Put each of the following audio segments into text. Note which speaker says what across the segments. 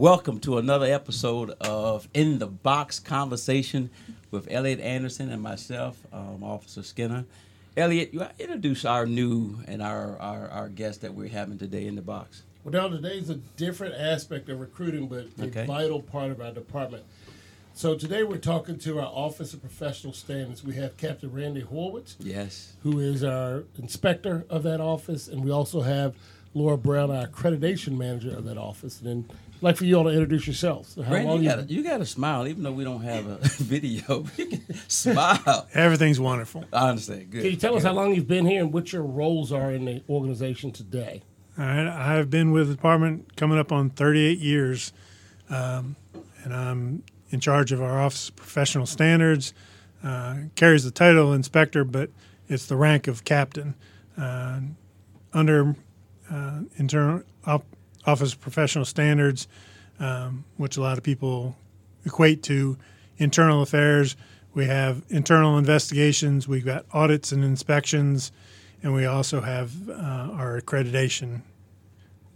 Speaker 1: welcome to another episode of In the Box Conversation with Elliot Anderson and myself, um, Officer Skinner. Elliot, you introduce our new and our, our, our guest that we're having today in the box.
Speaker 2: Well, now today's a different aspect of recruiting, but
Speaker 1: Okay.
Speaker 2: a vital part of our department. So today we're talking to our Office of Professional Standards. We have Captain Randy Horwitz,
Speaker 1: Yes.
Speaker 2: who is our inspector of that office, and we also have Laura Brown, our accreditation manager of that office. And then, like for you all to introduce yourselves. How
Speaker 1: Randy,
Speaker 2: long
Speaker 1: you
Speaker 2: you-
Speaker 1: got you got to smile, even though we don't have a video. You can smile.
Speaker 3: Everything's wonderful.
Speaker 1: I understand. Good.
Speaker 2: Can you tell us how long you've been here and what your roles are in the organization today?
Speaker 3: All right, I've been with the department coming up on 38 years, um, and I'm in charge of our Office of Professional Standards. Uh, carries the title of inspector, but it's the rank of captain. Uh, under uh, internal op, Office of Professional Standards, um, which a lot of people equate to internal affairs. We have internal investigations. We've got audits and inspections, and we also have uh, our accreditation.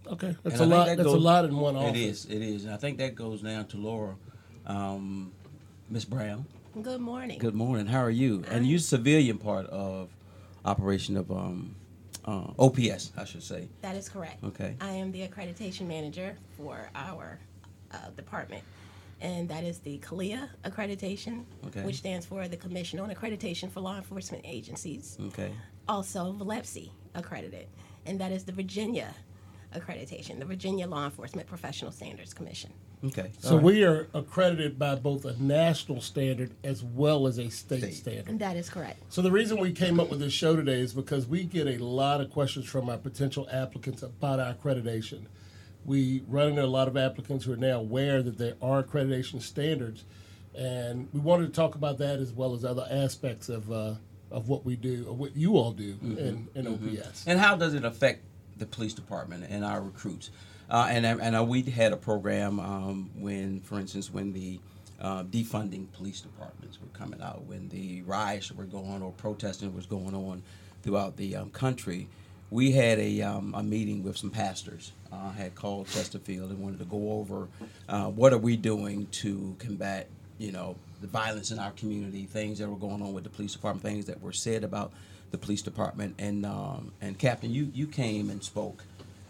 Speaker 2: Okay, that's
Speaker 1: And I
Speaker 2: a lot.
Speaker 1: that
Speaker 2: That's a lot in one office.
Speaker 1: It is. It is. And I think that goes down to Laura, um, Miss Brown.
Speaker 4: Good morning.
Speaker 1: Good morning. How are you? And you civilian part of operation of um, uh, OPS, I should say.
Speaker 4: That is correct.
Speaker 1: Okay.
Speaker 4: I am the accreditation manager for our uh, department, and that is the CALEA accreditation,
Speaker 1: Okay.
Speaker 4: which stands for the Commission on Accreditation for Law Enforcement Agencies.
Speaker 1: Okay.
Speaker 4: Also, VLEPSC accredited, and that is the Virginia accreditation, the Virginia Law Enforcement Professional Standards Commission.
Speaker 1: Okay.
Speaker 2: So
Speaker 1: All right.
Speaker 2: we are accredited by both a national standard as well as a state,
Speaker 1: State.
Speaker 2: standard.
Speaker 4: And that is correct.
Speaker 2: So the reason we came up with this show today is because we get a lot of questions from our potential applicants about our accreditation. We run into a lot of applicants who are now aware that there are accreditation standards, and we wanted to talk about that as well as other aspects of uh, of what we do, or what you all do in, in OPS.
Speaker 1: And how does it affect the police department and our recruits? Uh, and and uh, we had a program um, when, for instance, when the uh, defunding police departments were coming out, when the riots were going on or protesting was going on throughout the um, country, we had a, um, a meeting with some pastors. Uh, had called Chesterfield and wanted to go over uh, what are we doing to combat, you know, the violence in our community, things that were going on with the police department, things that were said about the police department. And um, and Captain, you you came and spoke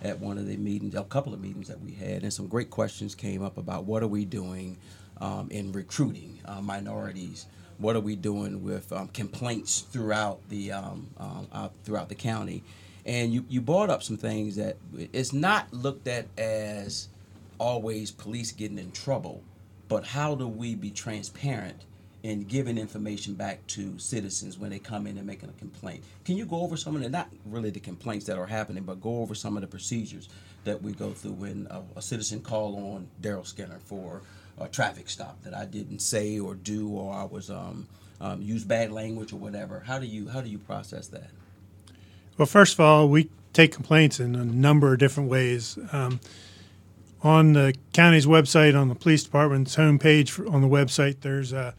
Speaker 1: at one of the meetings, a couple of meetings that we had, and some great questions came up about what are we doing um, in recruiting uh, minorities. What are we doing with um, complaints throughout the uh, throughout the county? And you, you brought up some things that it's not looked at as always police getting in trouble, but how do we be transparent in giving information back to citizens when they come in and making a complaint? Can you go over some of the not really the complaints that are happening, but go over some of the procedures that we go through when a, a citizen call on Daryl Skinner for a traffic stop that I didn't say or do or I was um, um, use bad language or whatever? How do you how do you process that?
Speaker 3: Well, first of all, we take complaints in a number of different ways. Um, on the county's website, on the police department's homepage on the website, there's a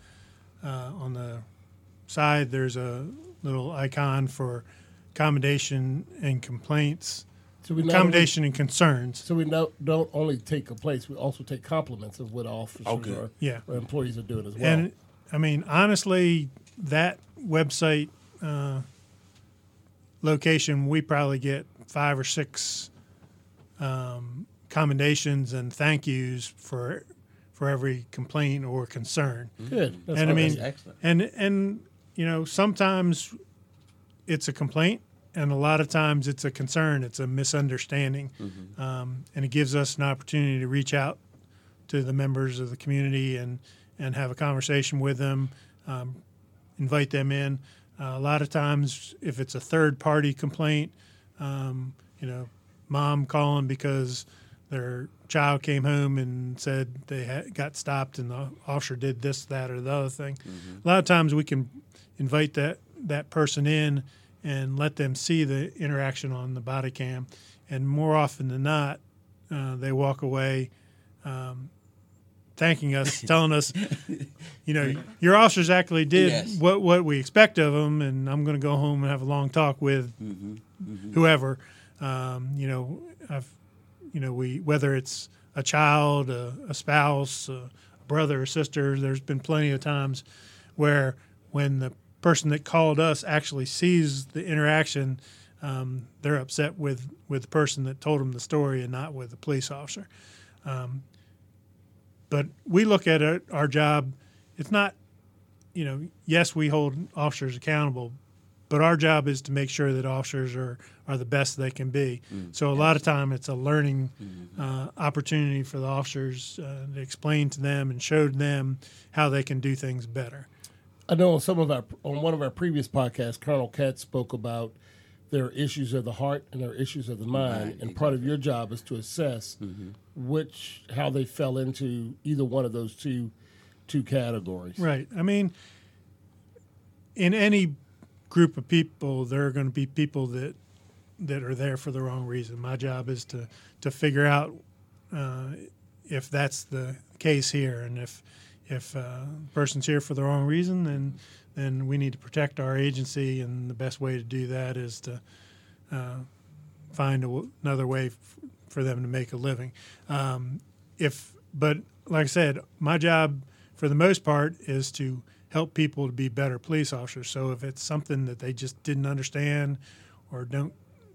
Speaker 3: on the side there's a little icon for accommodation and complaints,
Speaker 2: So we not only-
Speaker 3: accommodation and concerns.
Speaker 2: So we no, don't only take complaints; we also take compliments of what officers
Speaker 1: good.
Speaker 2: or,
Speaker 3: Yeah.
Speaker 2: or employees are doing as well.
Speaker 3: And I mean, honestly, that website uh, location, we probably get five or six um, commendations and thank yous for for every complaint or concern.
Speaker 2: Good. That's
Speaker 3: and I mean,
Speaker 1: excellent.
Speaker 3: and and you know, sometimes it's a complaint, and a lot of times it's a concern. It's a misunderstanding, um, and it gives us an opportunity to reach out to the members of the community and and have a conversation with them, um, invite them in. Uh, a lot of times, if it's a third party complaint, um, you know, mom calling because their child came home and said they had, got stopped and the officer did this, that, or the other thing. A lot of times we can invite that that person in and let them see the interaction on the body cam, and more often than not, uh, they walk away. Um, thanking us, telling us, you know, your officers actually did
Speaker 1: Yes.
Speaker 3: what what we expect of them, and I'm going to go home and have a long talk with whoever. Um, you know, I've, you know, we whether it's a child, a, a spouse, a brother or sister. There's been plenty of times where when the person that called us actually sees the interaction, um, they're upset with, with the person that told them the story and not with the police officer. Um, but we look at our job, it's not, you know, yes, we hold officers accountable, but our job is to make sure that officers are, are the best they can be. So a lot of time it's a learning uh, opportunity for the officers uh, to explain to them and show them how they can do things better.
Speaker 2: I know on some of our on one of our previous podcasts, Colonel Katz spoke about there are issues of the heart and there are issues of the mind, and part of your job is to assess which how they fell into either one of those two two categories.
Speaker 3: Right. I mean, in any group of people, there are going to be people that that are there for the wrong reason. My job is to to figure out uh, if that's the case here, and if if uh, a person's here for the wrong reason, then then we need to protect our agency, and the best way to do that is to uh, find another way f- for them to make a living. Um, if but like I said, my job for the most part is to help people to be better police officers. So if it's something that they just didn't understand or don't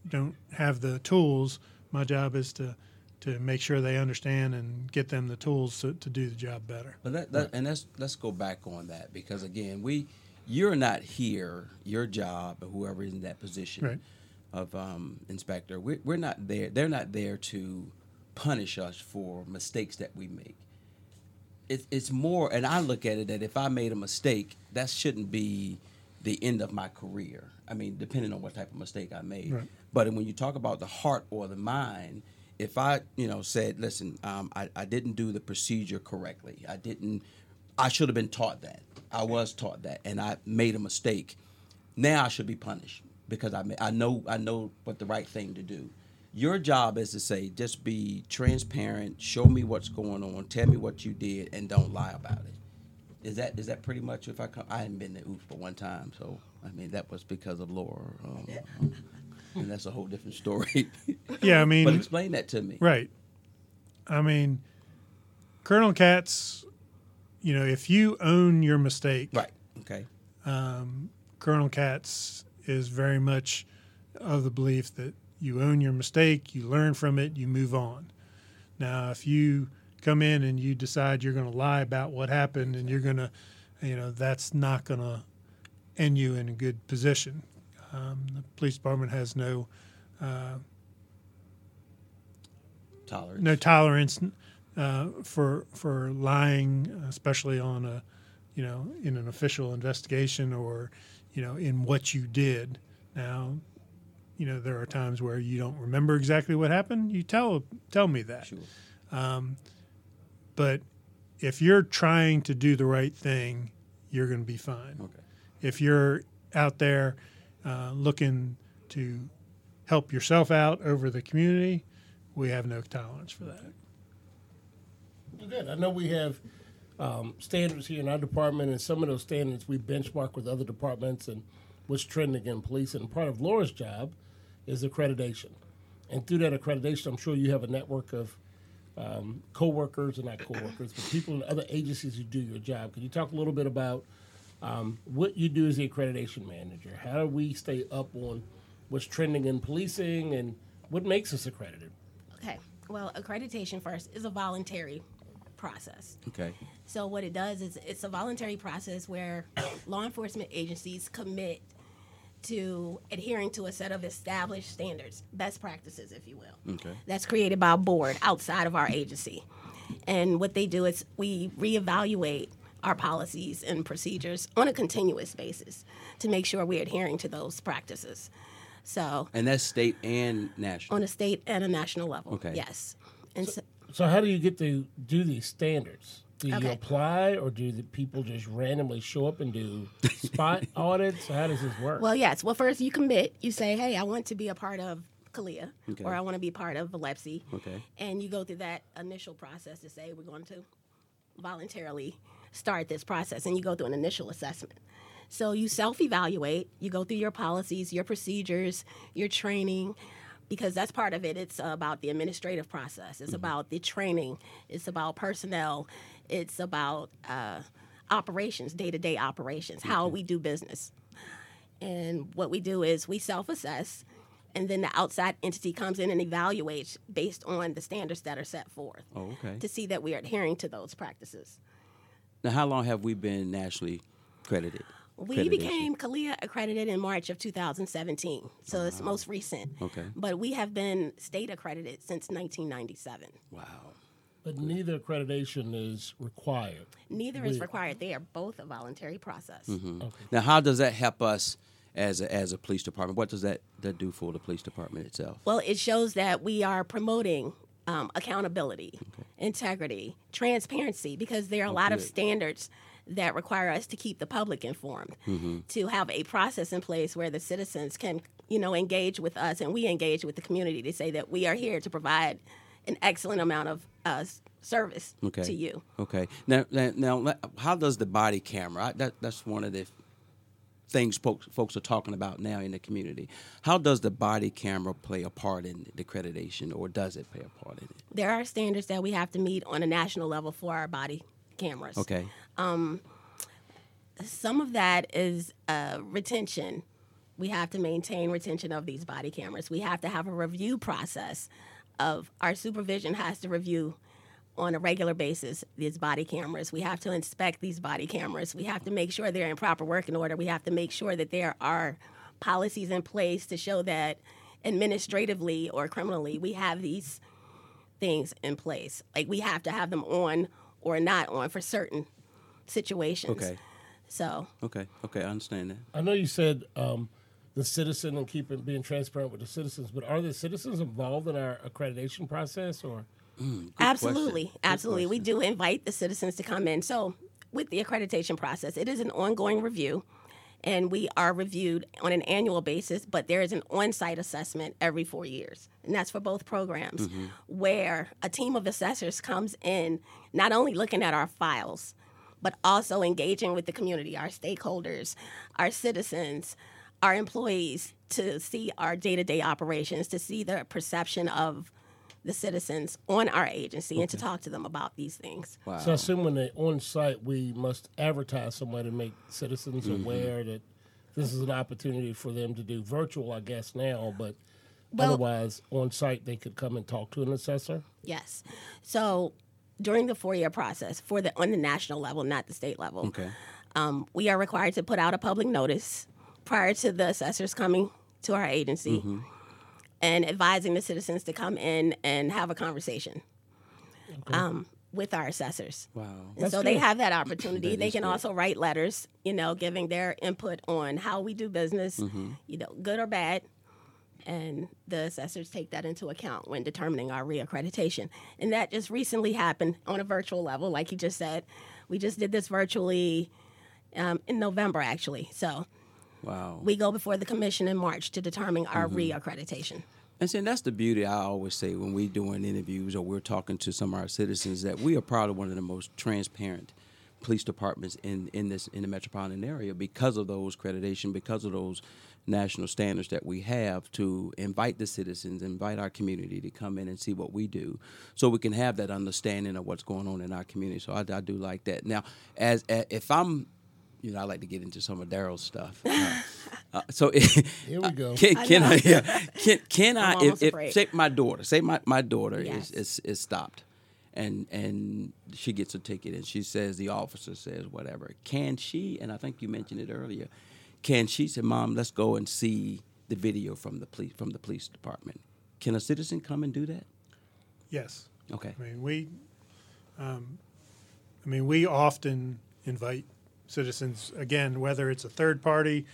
Speaker 3: don't have the tools, my job is to to make sure they understand and get them the tools to, to do the job better.
Speaker 1: But that, that and let's let's go back on that because again, we you're not here. Your job, or whoever is in that position
Speaker 3: Right.
Speaker 1: of um, inspector, we're, we're not there. They're not there to punish us for mistakes that we make. It, it's more, and I look at it that if I made a mistake, that shouldn't be the end of my career. I mean, depending on what type of mistake I made.
Speaker 3: Right.
Speaker 1: But when you talk about the heart or the mind, if I, you know, said, listen, um, I, I didn't do the procedure correctly. I didn't, I should have been taught that. I was taught that, and I made a mistake. Now I should be punished because I, ma- I know, I know what the right thing to do. Your job is to say, just be transparent, show me what's going on, tell me what you did, and don't lie about it. Is that is that pretty much if I come? I hadn't been to OOF for one time, so I mean that was because of Laura, um, and that's a whole different story.
Speaker 3: Yeah, I mean,
Speaker 1: but explain that to me.
Speaker 3: Right. I mean, Colonel Katz, you know, if you own your mistake,
Speaker 1: Right. Okay.
Speaker 3: Colonel Katz is very much of the belief that you own your mistake, you learn from it, you move on. Now, if you come in and you decide you're going to lie about what happened and you're going to, you know, that's not going to end you in a good position. Um, the police department has no
Speaker 1: Tolerance.
Speaker 3: no tolerance uh, for for lying, especially on a you know in an official investigation or you know in what you did. Now, you know there are times where you don't remember exactly what happened. You tell tell me that.
Speaker 1: Sure.
Speaker 3: But if you're trying to do the right thing, you're going to be fine.
Speaker 1: Okay.
Speaker 3: If you're out there uh, looking to help yourself out over the community, we have no tolerance for that.
Speaker 2: Good. I know we have um, standards here in our department, and some of those standards we benchmark with other departments and what's trending in police. And part of Laura's job is accreditation. And through that accreditation, I'm sure you have a network of um, co-workers and not co-workers, but people in other agencies who do your job. Can you talk a little bit about um, what you do as the accreditation manager? How do we stay up on what's trending in policing and what makes us accredited?
Speaker 4: Okay. Well, accreditation first is a voluntary process.
Speaker 1: Okay.
Speaker 4: So what it does is it's a voluntary process where law enforcement agencies commit to adhering to a set of established standards, best practices, if you will.
Speaker 1: Okay.
Speaker 4: That's created by a board outside of our agency. And what they do is we reevaluate our policies and procedures on a continuous basis to make sure we're adhering to those practices. So
Speaker 1: And that's state and national.
Speaker 4: on a state and a national level.
Speaker 1: Okay.
Speaker 4: Yes. And so,
Speaker 2: So how do you get to do these standards? Do you apply, or do the people just randomly show up and do spot audits? How does this work?
Speaker 4: Well, yes. Well, first you commit. You say, "Hey, I want to be a part of CALEA,
Speaker 1: Okay.
Speaker 4: or I want to be part of VLEPSC."
Speaker 1: Okay.
Speaker 4: And you go through that initial process to say, "We're going to voluntarily start this process," and you go through an initial assessment. So you self-evaluate. You go through your policies, your procedures, your training, because that's part of it. It's about the administrative process. It's about the training. It's about personnel. It's about uh, operations, day to day operations, how we do business. And what we do is we self assess, and then the outside entity comes in and evaluates based on the standards that are set forth
Speaker 1: Oh, okay.
Speaker 4: to see that we are adhering to those practices.
Speaker 1: Now, how long have we been nationally credited?
Speaker 4: We became CALEA accredited in March of 2017, so it's most recent.
Speaker 1: Okay.
Speaker 4: But we have been state accredited since 1997.
Speaker 1: Wow.
Speaker 2: But neither accreditation is required.
Speaker 4: Neither is required. They are both a voluntary process.
Speaker 1: Mm-hmm. Now, how does that help us as a, as a police department? What does that, that do for the police department itself?
Speaker 4: Well, it shows that we are promoting um, accountability, integrity, transparency, because there are a lot of standards that require us to keep the public informed, to have a process in place where the citizens can, you know, engage with us and we engage with the community to say that we are here to provide an excellent amount of uh, service
Speaker 1: Okay.
Speaker 4: to you.
Speaker 1: Okay. Now, now, now how does the body camera? I, that, that's one of the things folks, folks are talking about now in the community. How does the body camera play a part in the accreditation, or does it play a part in it?
Speaker 4: There are standards that we have to meet on a national level for our body cameras.
Speaker 1: Okay.
Speaker 4: Some of that is uh, retention. We have to maintain retention of these body cameras. We have to have a review process of our supervision has to review on a regular basis these body cameras. We have to inspect these body cameras. We have to make sure they're in proper working order. We have to make sure that there are policies in place to show that administratively or criminally we have these things in place. Like we have to have them on or not on for certain situations.
Speaker 1: Okay.
Speaker 4: So
Speaker 1: Okay. Okay. I understand that.
Speaker 2: I know you said um, the citizen and keeping being transparent with the citizens, but are the citizens involved in our accreditation process or?
Speaker 4: absolutely,
Speaker 1: question.
Speaker 4: Absolutely, we do invite the citizens to come in. So with the accreditation process, it is an ongoing review, and we are reviewed on an annual basis. But there is an on-site assessment every four years, and that's for both programs,
Speaker 1: Mm-hmm.
Speaker 4: where a team of assessors comes in, not only looking at our files. But also engaging with the community, our stakeholders, our citizens, our employees to see our day to day operations, to see the perception of the citizens on our agency and to talk to them about these things.
Speaker 1: Wow.
Speaker 2: So I assume when they're on site, we must advertise somewhere to make citizens
Speaker 1: Mm-hmm.
Speaker 2: aware that this is an opportunity for them to do virtual, I guess now, but
Speaker 4: Well-
Speaker 2: otherwise on site they could come and talk to an assessor.
Speaker 4: Yes. So during the four year process for the on the national level, not the state level,
Speaker 1: Okay.
Speaker 4: um, we are required to put out a public notice prior to the assessors coming to our agency
Speaker 1: Mm-hmm.
Speaker 4: and advising the citizens to come in and have a conversation um, with our assessors.
Speaker 1: Wow.
Speaker 4: And
Speaker 2: That's
Speaker 4: so they have that opportunity.
Speaker 1: That
Speaker 4: they can
Speaker 1: good.
Speaker 4: also write letters, you know, giving their input on how we do business,
Speaker 1: Mm-hmm.
Speaker 4: you know, good or bad. And the assessors take that into account when determining our reaccreditation. And that just recently happened on a virtual level, like you just said. We just did this virtually um, in November, actually. So
Speaker 1: Wow.
Speaker 4: we go before the commission in March to determine our
Speaker 1: Mm-hmm.
Speaker 4: reaccreditation.
Speaker 1: And see, that's the beauty I always say when we're doing interviews or we're talking to some of our citizens that we are probably one of the most transparent police departments in, in this in the metropolitan area because of those accreditation, because of those national standards that we have to invite the citizens, invite our community to come in and see what we do, so we can have that understanding of what's going on in our community. So I, I do like that. Now, as, as if I'm you know, I like to get into some of Daryl's stuff. Uh, uh, so
Speaker 2: Here we go.
Speaker 1: Can,
Speaker 4: I
Speaker 1: can
Speaker 4: know.
Speaker 1: I? Yeah, can can I? If, if say my daughter, say my, my daughter
Speaker 4: Yes.
Speaker 1: is, is is stopped, and and she gets a ticket, and she says the officer says whatever. Can she? And I think you mentioned it earlier. Can she say, "Mom, let's go and see the video from the police from the police department"? Can a citizen come and do that?
Speaker 3: Yes.
Speaker 1: Okay.
Speaker 3: I mean, we, um, I mean, we often invite citizens, again, whether it's a third party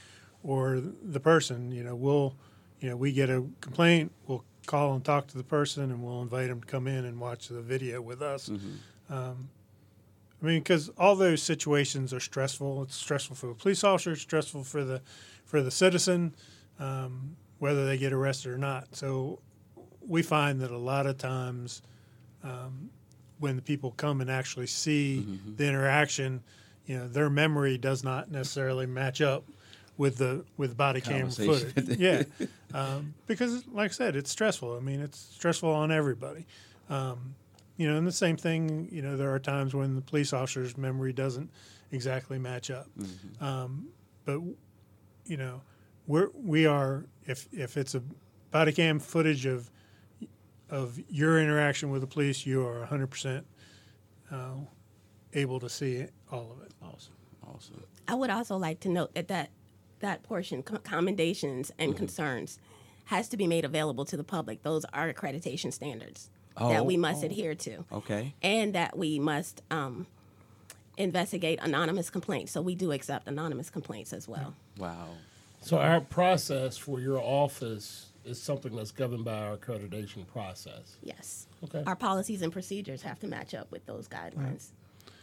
Speaker 3: or the person, you know, we'll, you know, we get a complaint, we'll call and talk to the person and we'll invite them to come in and watch the video with us. Um, I mean, because all those situations are stressful. It's stressful for the police officer, it's stressful for the, for the citizen, um, whether they get arrested or not. So we find that a lot of times um, when the people come and actually see the interaction, you know, their memory does not necessarily match up with the with body camera footage. yeah, um, because like I said, it's stressful. I mean, it's stressful on everybody. Um, you know, and the same thing. You know, there are times when the police officer's memory doesn't exactly match up. Um, but you know, we're we are if if it's a body cam footage of of your interaction with the police, you are 100 percent uh, able to see it, all of it.
Speaker 1: Awesome. Awesome.
Speaker 4: I would also like to note that that, that portion, commendations and
Speaker 1: Mm-hmm.
Speaker 4: concerns, has to be made available to the public. Those are accreditation standards
Speaker 1: Oh,
Speaker 4: that we must
Speaker 1: oh.
Speaker 4: adhere to,
Speaker 1: Okay.
Speaker 4: and that we must um, investigate anonymous complaints. So we do accept anonymous complaints as well.
Speaker 1: Wow.
Speaker 2: So our process for your office is something that's governed by our accreditation process.
Speaker 4: Yes.
Speaker 2: Okay.
Speaker 4: Our policies and procedures have to match up with those guidelines.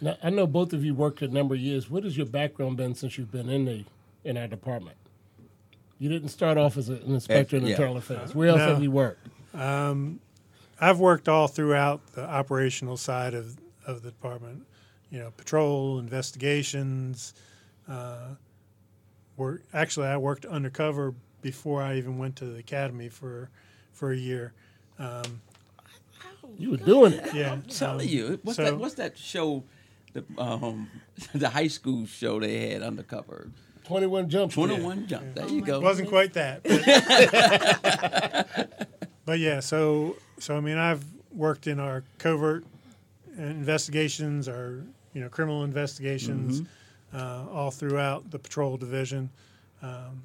Speaker 2: Now, I know both of you worked a number of years. What has your background been since you've been in the in our department? You didn't start off as an inspector in
Speaker 1: yeah.
Speaker 2: internal affairs. Where else
Speaker 3: No.
Speaker 2: have you worked?
Speaker 3: I've worked all throughout the operational side of, of the department. You know, patrol, investigations. Uh, work, actually, I worked undercover before I even went to the academy for for a year.
Speaker 2: You were doing it.
Speaker 3: Yeah, I'm
Speaker 1: telling
Speaker 3: um,
Speaker 1: you, what's
Speaker 3: so-
Speaker 1: that? What's that show? The um, the high school show they had undercover.
Speaker 2: Twenty one Jump Street.
Speaker 1: Twenty one jump. There you
Speaker 4: my
Speaker 1: go.
Speaker 3: wasn't quite that. But, but yeah, so so I mean, I've worked in our covert investigations, our you know criminal investigations, uh, all throughout the patrol division, um,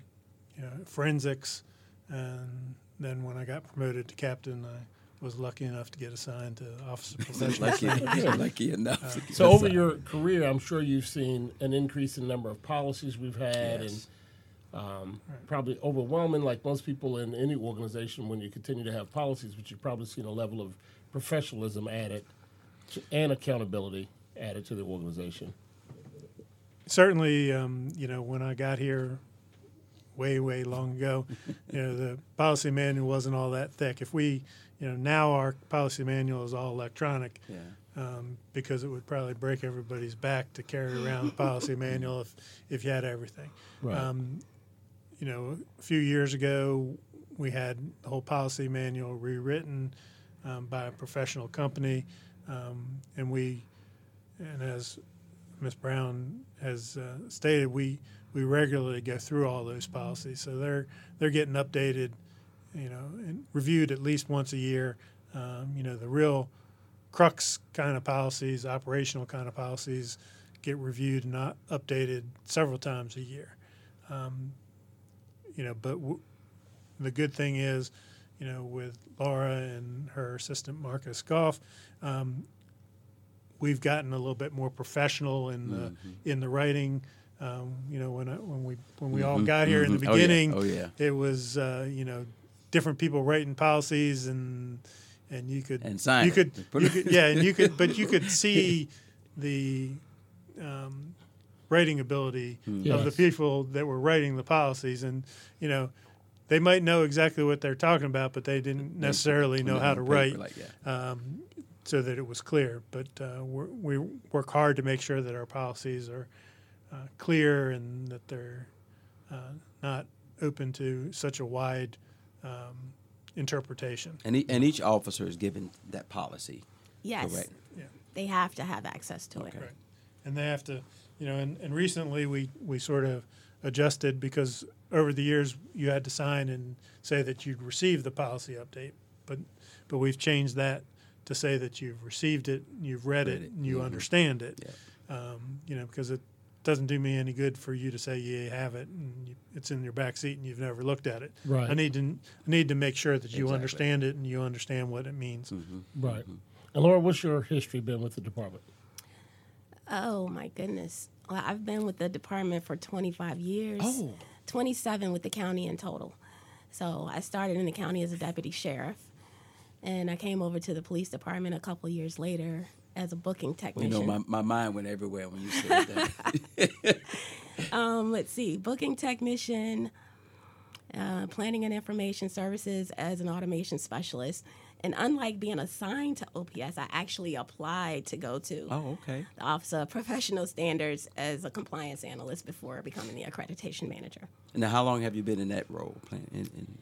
Speaker 3: you know forensics, and then when I got promoted to captain, I was lucky enough to get assigned to officer of Professional
Speaker 1: lucky, lucky enough. to get
Speaker 2: So over
Speaker 1: assigned.
Speaker 2: your career, I'm sure you've seen an increase in number of policies we've had,
Speaker 1: Yes.
Speaker 2: and um, probably overwhelming, like most people in any organization, when you continue to have policies. But you've probably seen a level of professionalism added to, and accountability added to the organization.
Speaker 3: certainly, um, you know, when I got here way, way long ago, you know, the policy manual wasn't all that thick. If we, you know, now our policy manual is all electronic
Speaker 1: Yeah.
Speaker 3: um, because it would probably break everybody's back to carry around the policy manual if, if you had everything.
Speaker 2: Right.
Speaker 3: Um, you know, a few years ago, we had the whole policy manual rewritten um, by a professional company, um, and we, and as Ms. Brown has uh, stated, we we regularly go through all those policies, so they're they're getting updated, you know, and reviewed at least once a year. Um, you know, the real crux kind of policies, operational kind of policies, get reviewed and updated several times a year. Um, you know, but w- the good thing is, you know, with Laura and her assistant Marcus Goff, um, we've gotten a little bit more professional in the in the writing. Um, you know, when I, when we when we all got here in the
Speaker 1: mhm. Oh, yeah.
Speaker 3: beginning,
Speaker 1: Oh, yeah.
Speaker 3: it was uh, you know different people writing policies and and you could
Speaker 1: And sign
Speaker 3: you could, you could yeah and you could but you could see the um, writing ability of the people that were writing the policies and you know they might know exactly what they're talking about but they didn't necessarily know how to write
Speaker 1: Like that.
Speaker 3: um, so that it was clear. But uh, we're, we work hard to make sure that our policies are uh, clear and that they're uh, not open to such a wide um, interpretation.
Speaker 1: And, e- and each officer is given that policy.
Speaker 4: Yes.
Speaker 1: Correct.
Speaker 3: Yeah.
Speaker 4: They have to have access to it.
Speaker 3: Right. And they have to, you know, and, and recently we, we sort of adjusted because over the years you had to sign and say that you'd received the policy update. But, but we've changed that to say that you've received it, you've read,
Speaker 1: Read
Speaker 3: it,
Speaker 1: it.
Speaker 3: and you
Speaker 1: Mhm.
Speaker 3: understand it.
Speaker 1: Yeah.
Speaker 3: Um, you know, because it doesn't do me any good for you to say you have it and you, it's in your back seat and you've never looked at it.
Speaker 2: Right.
Speaker 3: I need to I need to make sure that you
Speaker 1: Exactly.
Speaker 3: understand it and you understand what it means.
Speaker 2: Right. And Laura, what's your history been with the department?
Speaker 4: Oh my goodness. Well, I've been with the department for 25 years.
Speaker 1: Oh.
Speaker 4: 27 with the county in total. So I started in the county as a deputy sheriff, and I came over to the police department a couple years later as a booking technician.
Speaker 1: You know, my, my mind went everywhere when you said that.
Speaker 4: um, let's see, booking technician, uh, planning and information services as an automation specialist, And unlike being assigned to OPS, I actually applied to go to
Speaker 1: Oh, okay.
Speaker 4: the Office of Professional Standards as a compliance analyst before becoming the accreditation manager.
Speaker 1: Now, how long have you been in that role? In, in,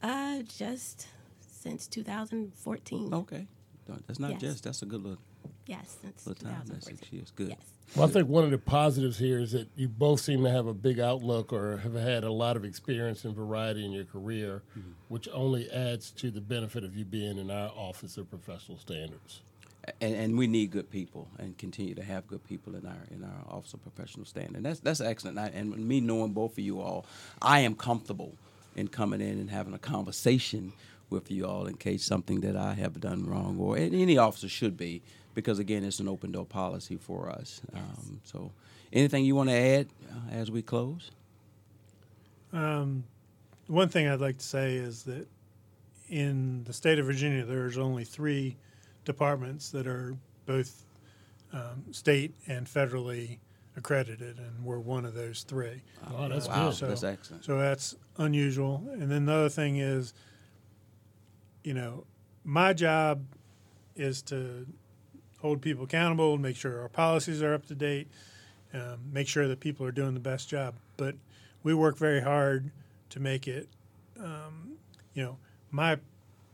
Speaker 4: Uh, just since 2014.
Speaker 1: okay, that's not
Speaker 4: Yes.
Speaker 1: just that's a good look.
Speaker 4: Yes, since
Speaker 1: little time. That's
Speaker 4: 2014.
Speaker 1: six years. Good.
Speaker 4: Yes.
Speaker 2: Well, I think one of the positives here is that you both seem to have a big outlook or have had a lot of experience and variety in your career, mm-hmm. which only adds to the benefit of you being in our Office of Professional Standards.
Speaker 1: and, and we need good people and continue to have good people in our in our office of professional standing. That's that's excellent. I, and me knowing both of you all, I am comfortable in coming in and having a conversation with you all in case something that I have done wrong or any officer should be because again it's an open door policy for us. Um, so, anything you want to add uh, as we close?
Speaker 3: One thing I'd like to say is that in the state of Virginia, there's only three departments that are both um, state and federally accredited, and we're one of those three.
Speaker 2: Oh, that's
Speaker 1: wow,
Speaker 2: good.
Speaker 3: So-
Speaker 1: that's excellent.
Speaker 3: So that's unusual. And then the other thing is, you know, my job is to hold people accountable, make sure our policies are up to date, um, make sure that people are doing the best job. But we work very hard to make it, um, you know, my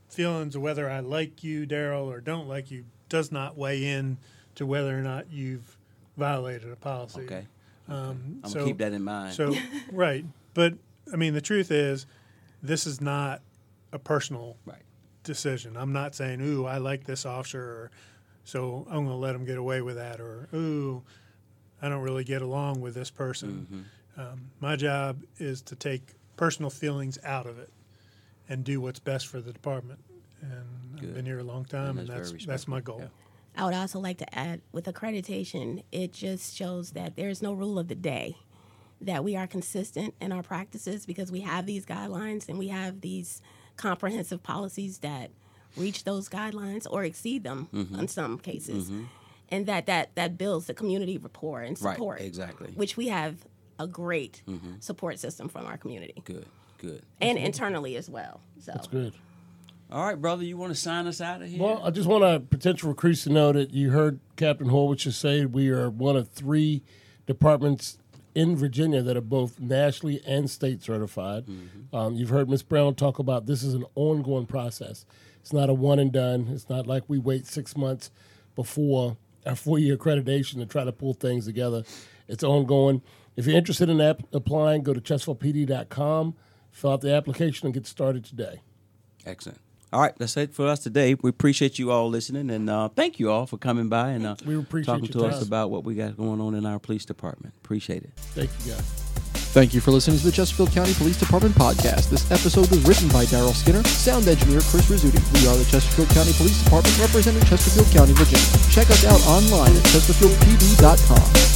Speaker 3: feelings of whether I like you, Daryl, or don't like you does not weigh in to whether or not you've violated a policy.
Speaker 1: Okay,
Speaker 3: Um,
Speaker 1: I'm
Speaker 3: so-
Speaker 1: gonna keep that in mind.
Speaker 3: so, right. But, I mean, the truth is, this is not a personal
Speaker 1: right.
Speaker 3: decision. I'm not saying, ooh, I like this officer, or so I'm going to let them get away with that, or ooh, I don't really get along with this person. Um, my job is to take personal feelings out of it and do what's best for the department. And
Speaker 1: Good.
Speaker 3: I've been here a long time, and,
Speaker 1: very
Speaker 3: that's that's my goal.
Speaker 1: Yeah.
Speaker 4: I would also like to add with accreditation, it just shows that there is no rule of the day, that we are consistent in our practices because we have these guidelines and we have these comprehensive policies that reach those guidelines or exceed them
Speaker 1: Mm-hmm.
Speaker 4: in some cases. And that, that that builds the community rapport and support.
Speaker 1: Right,
Speaker 4: support.
Speaker 1: exactly.
Speaker 4: Which we have a great support system from our community.
Speaker 1: Good. Good.
Speaker 4: And internally as well. So
Speaker 2: That's good.
Speaker 1: All right, brother. You want to sign us out of here?
Speaker 2: Well, I just want our potential recruits to know that you heard Captain Horwich just say we are one of three departments in Virginia that are both nationally and state certified. Um, you've heard Ms. Brown talk about this is an ongoing process. It's not a one and done. It's not like we wait six months before our four year accreditation to try to pull things together. It's ongoing. If you're interested in app- applying, go to chesterfieldpd.com, fill out the application, and get started today.
Speaker 1: Excellent. All right, that's it for us today. We appreciate you all listening, and uh, thank you all for coming by and uh,
Speaker 2: We appreciate
Speaker 1: talking
Speaker 2: your
Speaker 1: to us about what we got going on in our police department. Appreciate it.
Speaker 2: Thank you, guys.
Speaker 5: Thank you for listening to the Chesterfield County Police Department podcast. This episode was written by Daryl Skinner, sound engineer Chris Rizzuti. We are the Chesterfield County Police Department representing Chesterfield County, Virginia. Check us out online at chesterfieldpd.com.